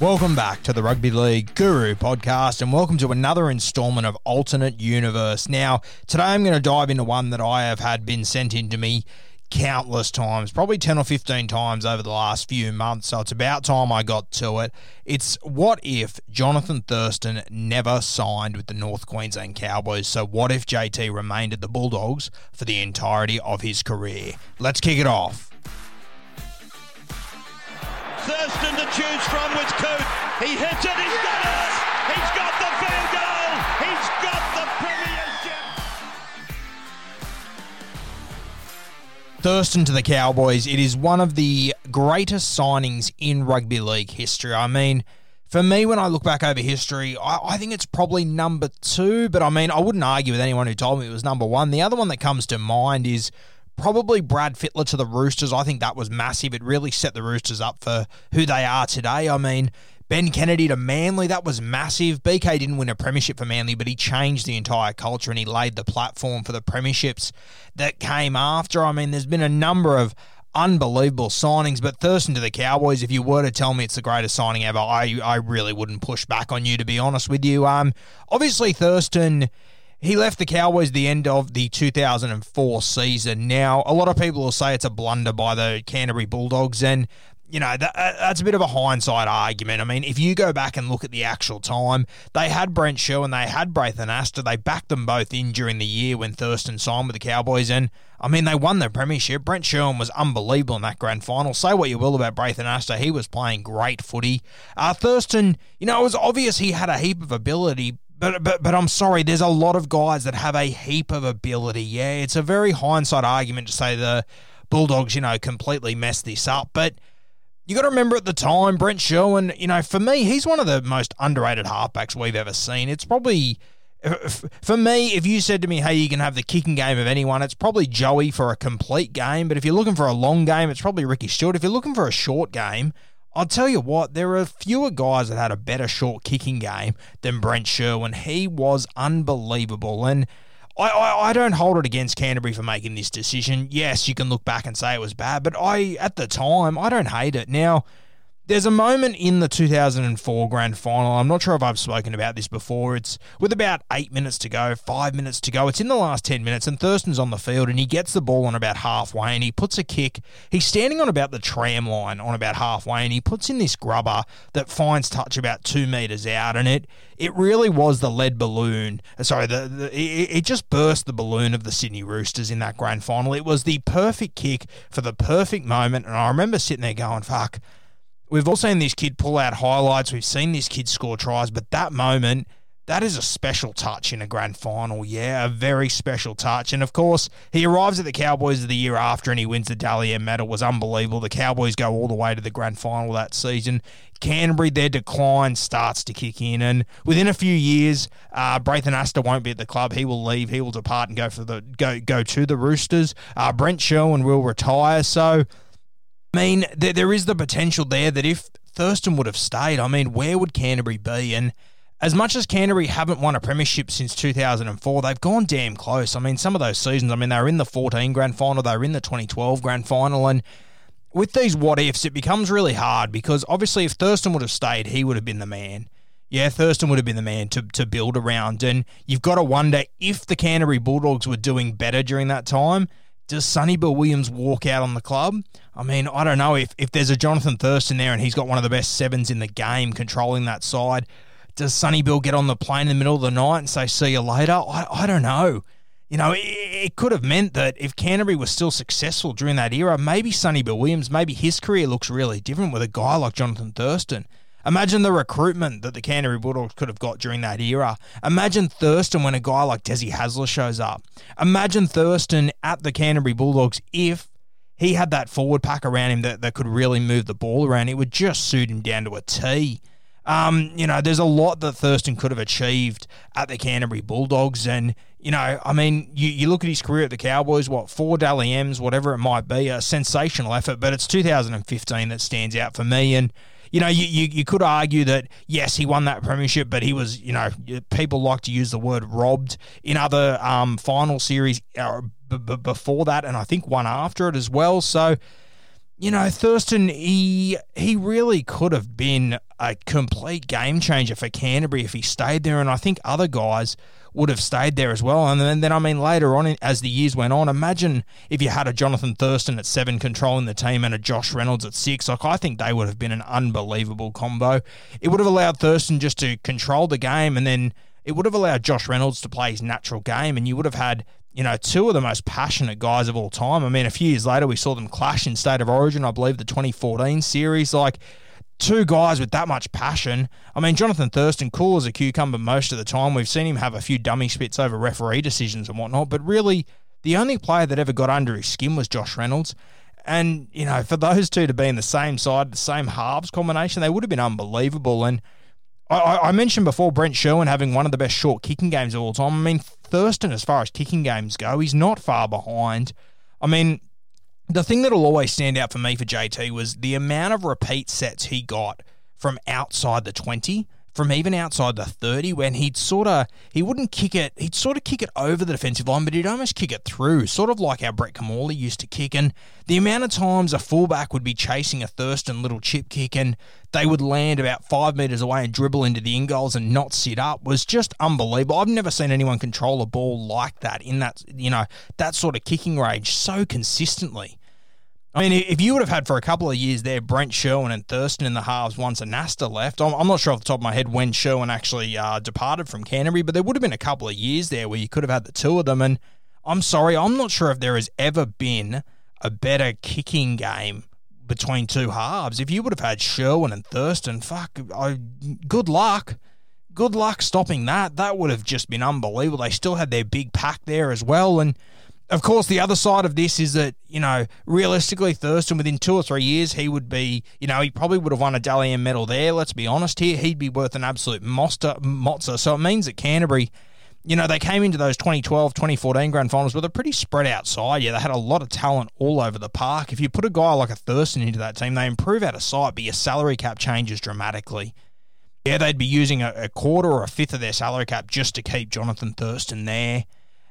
Welcome back to the Rugby League Guru podcast, and welcome to another installment of Alternate Universe. Now, today I'm going to dive into one that I have had been sent in to me countless times, probably 10 or 15 times over the last few months. So it's about time I got to it. It's what if Jonathan Thurston never signed with the North Queensland Cowboys? So what if JT remained at the Bulldogs for the entirety of his career? Let's kick it off. Thurston to choose from with Coot. He hits it, he's got it! He's got the field goal! He's got the premiership! Thurston to the Cowboys. It is one of the greatest signings in rugby league history. I mean, for me, when I look back over history, I, I think it's probably number two, but I mean, I wouldn't argue with anyone who told me it was number one. The other one that comes to mind is probably Brad Fittler to the Roosters. I think that was massive. It really set the Roosters up for who they are today. I mean, Ben Kennedy to Manly, that was massive. BK didn't win a premiership for Manly, but he changed the entire culture and he laid the platform for the premierships that came after. I mean, there's been a number of unbelievable signings, but Thurston to the Cowboys, if you were to tell me it's the greatest signing ever, I, I really wouldn't push back on you, to be honest with you. Um, obviously, Thurston. He left the Cowboys the end of the 2004 season. Now, a lot of people will say it's a blunder by the Canterbury Bulldogs, and you know, that, uh, that's a bit of a hindsight argument. I mean, if you go back and look at the actual time, they had Brent Shaw and they had Braith Anasta. They backed them both in during the year when Thurston signed with the Cowboys. And, I mean, they won the premiership. Brent Sherwin was unbelievable in that grand final. Say what you will about Braith Anasta. He was playing great footy. Uh, Thurston, you know, it was obvious he had a heap of ability, but, but but I'm sorry, there's a lot of guys that have a heap of ability. Yeah, it's a very hindsight argument to say the Bulldogs, you know, completely messed this up. But you got to remember at the time, Brent Sherwin, you know, for me, he's one of the most underrated halfbacks we've ever seen. It's probably, uh, for me, if you said to me, hey, you can have the kicking game of anyone, it's probably Joey for a complete game. But if you're looking for a long game, it's probably Ricky Stuart. If you're looking for a short game, I'll tell you what, there are fewer guys that had a better short kicking game than Brent Sherwin. He was unbelievable. And I, I, I, don't hold it against Canterbury for making this decision. Yes, you can look back and say it was bad, but I, at the time, I don't hate it. Now, there's a moment in the 2004 grand final. I'm not sure if I've spoken about this before. It's with about eight minutes to go, five minutes to go. It's in the last 10 minutes, and Thurston's on the field, and he gets the ball on about halfway, and he puts a kick. He's standing on about the tram line on about halfway, and he puts in this grubber that finds touch about two meters out, and it it really was the lead balloon. Uh, sorry, the, the it, it just burst the balloon of the Sydney Roosters in that grand final. It was the perfect kick for the perfect moment, and I remember sitting there going, "Fuck." We've all seen this kid pull out highlights. We've seen this kid score tries, but that moment, that is a special touch in a grand final. Yeah, a very special touch. And of course, he arrives at the Cowboys of the year after and he wins the Dally M medal. It was unbelievable. The Cowboys go all the way to the grand final that season. Canterbury, their decline starts to kick in, and within a few years, uh, Braith Anasta won't be at the club. He will leave. He will depart and go for the go go to the Roosters. Uh, Brent Sherwin will retire. So, I mean, there, there is the potential there that if Thurston would have stayed, I mean, where would Canterbury be? And as much as Canterbury haven't won a premiership since 2004, they've gone damn close. I mean, some of those seasons, I mean, they were in the 14 grand final, they were in the 2012 grand final, and with these what ifs, it becomes really hard because obviously, if Thurston would have stayed, he would have been the man. Yeah, Thurston would have been the man to, to build around. And you've got to wonder if the Canterbury Bulldogs were doing better during that time, does Sonny Bill Williams walk out on the club? I mean, I don't know if, if there's a Jonathan Thurston there and he's got one of the best sevens in the game controlling that side does Sonny Bill get on the plane in the middle of the night and say, see you later? I, I don't know. You know, it, it, could have meant that if Canterbury was still successful during that era, maybe Sonny Bill Williams, maybe his career looks really different with a guy like Jonathan Thurston. Imagine the recruitment that the Canterbury Bulldogs could have got during that era. Imagine Thurston when a guy like Desi Hasler shows up. Imagine Thurston at the Canterbury Bulldogs if he had that forward pack around him that, that could really move the ball around. It would just suit him down to a T. Um, you know, there's a lot that Thurston could have achieved at the Canterbury Bulldogs. And, you know, I mean, you, you look at his career at the Cowboys, what, four Dally M's, whatever it might be, a sensational effort, but it's 2015 that stands out for me. And, you know, you, you, you could argue that, yes, he won that premiership, but he was, you know, people like to use the word robbed in other um, final series uh, b- b- before that, and I think one after it as well. So, you know, Thurston, he he really could have been a complete game changer for Canterbury if he stayed there, and I think other guys would have stayed there as well. And then, then I mean, later on, as the years went on, imagine if you had a Jonathan Thurston at seven controlling the team and a Josh Reynolds at six. Like, I think they would have been an unbelievable combo. It would have allowed Thurston just to control the game, and then it would have allowed Josh Reynolds to play his natural game, and you would have had you know, two of the most passionate guys of all time. I mean, a few years later, we saw them clash in State of Origin, I believe, the 2014 series. Like, two guys with that much passion. I mean, Jonathan Thurston, cool as a cucumber most of the time. We've seen him have a few dummy spits over referee decisions and whatnot, but really, the only player that ever got under his skin was Josh Reynolds. And, you know, for those two to be in the same side, the same halves combination, they would have been unbelievable. And I, I mentioned before Brent Sherwin having one of the best short kicking games of all time. I mean, Thurston, as far as kicking games go, he's not far behind. I mean, the thing that'll always stand out for me for JT was the amount of repeat sets he got from outside the 20 from even outside the 30 when he'd sort of he wouldn't kick it he'd sort of kick it over the defensive line but he'd almost kick it through sort of like how Brett Kimmorley used to kick and the amount of times a fullback would be chasing a Thurston little chip kick and they would land about five metres away and dribble into the in goals and not sit up was just unbelievable. I've never seen anyone control a ball like that in that you know that sort of kicking range so consistently. I mean, if you would have had for a couple of years there Brent Sherwin and Thurston in the halves once Anasta left, I'm, not sure off the top of my head when Sherwin actually uh, departed from Canterbury, but there would have been a couple of years there where you could have had the two of them. And I'm sorry, I'm not sure if there has ever been a better kicking game between two halves. If you would have had Sherwin and Thurston, fuck, I, good luck. Good luck stopping that. That would have just been unbelievable. They still had their big pack there as well. And of course, the other side of this is that, you know, realistically, Thurston, within two or three years, he would be, you know, he probably would have won a Dally M medal there. Let's be honest here. He'd be worth an absolute monster, mozza. So it means that Canterbury, you know, they came into those 2012, 2014 grand finals with a pretty spread out side. Yeah, they had a lot of talent all over the park. If you put a guy like a Thurston into that team, they improve out of sight, but your salary cap changes dramatically. Yeah, they'd be using a, a quarter or a fifth of their salary cap just to keep Jonathan Thurston there.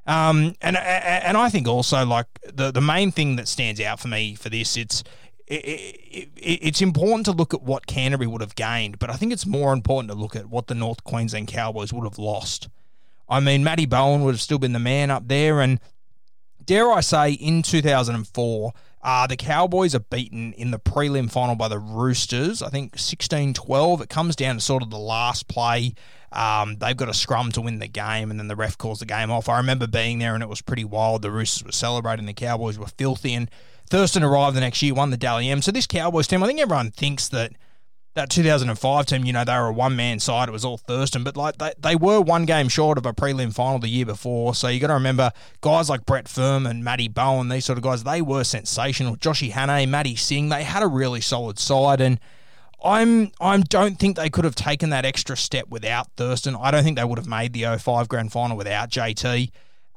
Um, and and I think also like the the main thing that stands out for me for this it's it, it, it's important to look at what Canterbury would have gained, but I think it's more important to look at what the North Queensland Cowboys would have lost. I mean, Matty Bowen would have still been the man up there, and dare I say, in 2004, uh, the Cowboys are beaten in the prelim final by the Roosters. I think 16 12. It comes down to sort of the last play. Um, they've got a scrum to win the game, and then the ref calls the game off. I remember being there, and it was pretty wild. The Roosters were celebrating, the Cowboys were filthy, and Thurston arrived the next year, won the Dally M. So this Cowboys team, I think everyone thinks that that 2005 team, you know, they were a one man side. It was all Thurston, but like they, they were one game short of a prelim final the year before. So you got to remember guys like Brett Firm and Matty Bowen, these sort of guys, they were sensational. Joshy Hannay, Matty Sing, they had a really solid side. And I'm I don't think they could have taken that extra step without Thurston. I don't think they would have made the 05 grand final without JT.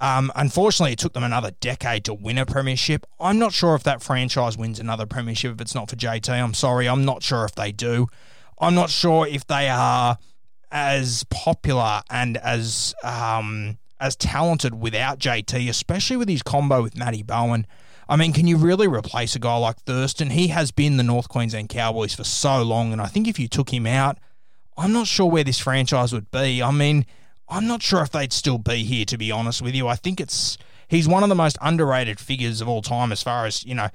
Um, unfortunately, it took them another decade to win a premiership. I'm not sure if that franchise wins another premiership if it's not for JT. I'm sorry, I'm not sure if they do. I'm not sure if they are as popular and as um, as talented without JT, especially with his combo with Matty Bowen. I mean, can you really replace a guy like Thurston? He has been the North Queensland Cowboys for so long, and I think if you took him out, I'm not sure where this franchise would be. I mean, I'm not sure if they'd still be here, to be honest with you. I think it's he's one of the most underrated figures of all time as far as, you know,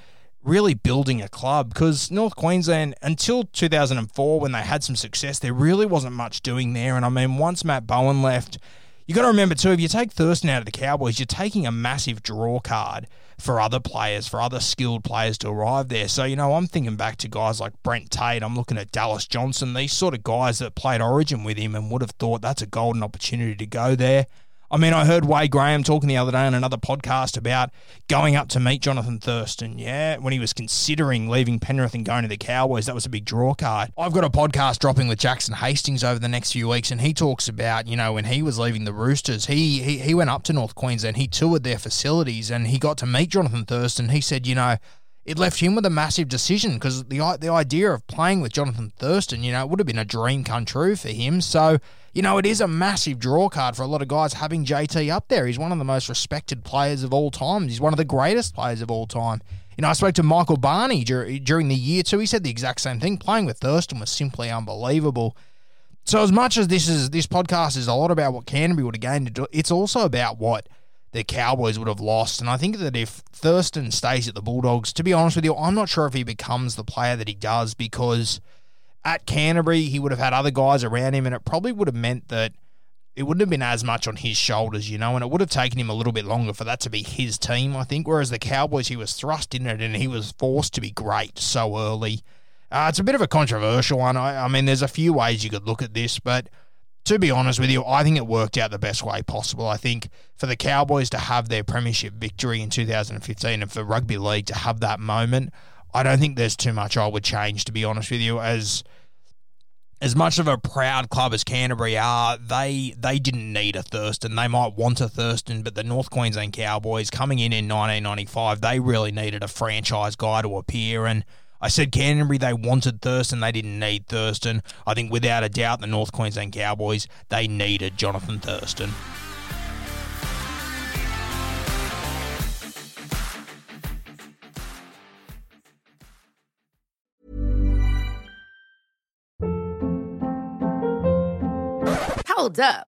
really building a club because North Queensland, until 2004, when they had some success, there really wasn't much doing there. And I mean, once Matt Bowen left, you got to remember too, if you take Thurston out of the Cowboys, you're taking a massive draw card for other players, for other skilled players to arrive there. So, you know, I'm thinking back to guys like Brent Tate. I'm looking at Dallas Johnson, these sort of guys that played Origin with him and would have thought that's a golden opportunity to go there. I mean, I heard Wade Graham talking the other day on another podcast about going up to meet Jonathan Thurston. Yeah, when he was considering leaving Penrith and going to the Cowboys, that was a big draw card. I've got a podcast dropping with Jackson Hastings over the next few weeks, and he talks about, you know, when he was leaving the Roosters, he, he, he went up to North Queensland, he toured their facilities, and he got to meet Jonathan Thurston. He said, you know, it left him with a massive decision because the the idea of playing with Jonathan Thurston, you know, it would have been a dream come true for him. So, you know, it is a massive draw card for a lot of guys having JT up there. He's one of the most respected players of all time. He's one of the greatest players of all time. You know, I spoke to Michael Barney during the year too. He said the exact same thing. Playing with Thurston was simply unbelievable. So, as much as this is this podcast is a lot about what Canterbury would have gained, it's also about what the Cowboys would have lost. And I think that if Thurston stays at the Bulldogs, to be honest with you, I'm not sure if he becomes the player that he does because at Canterbury, he would have had other guys around him, and it probably would have meant that it wouldn't have been as much on his shoulders, you know, and it would have taken him a little bit longer for that to be his team, I think. Whereas the Cowboys, he was thrust in it and he was forced to be great so early. Uh, it's a bit of a controversial one. I, I mean, there's a few ways you could look at this, but to be honest with you, I think it worked out the best way possible. I think for the Cowboys to have their premiership victory in 2015 and for rugby league to have that moment, I don't think there's too much I would change. To be honest with you, as as much of a proud club as Canterbury are, they they didn't need a Thurston. They might want a Thurston, but the North Queensland Cowboys coming in in 1995, they really needed a franchise guy to appear and I said Canterbury, they wanted Thurston, they didn't need Thurston. I think without a doubt, the North Queensland Cowboys, they needed Jonathan Thurston. Hold up.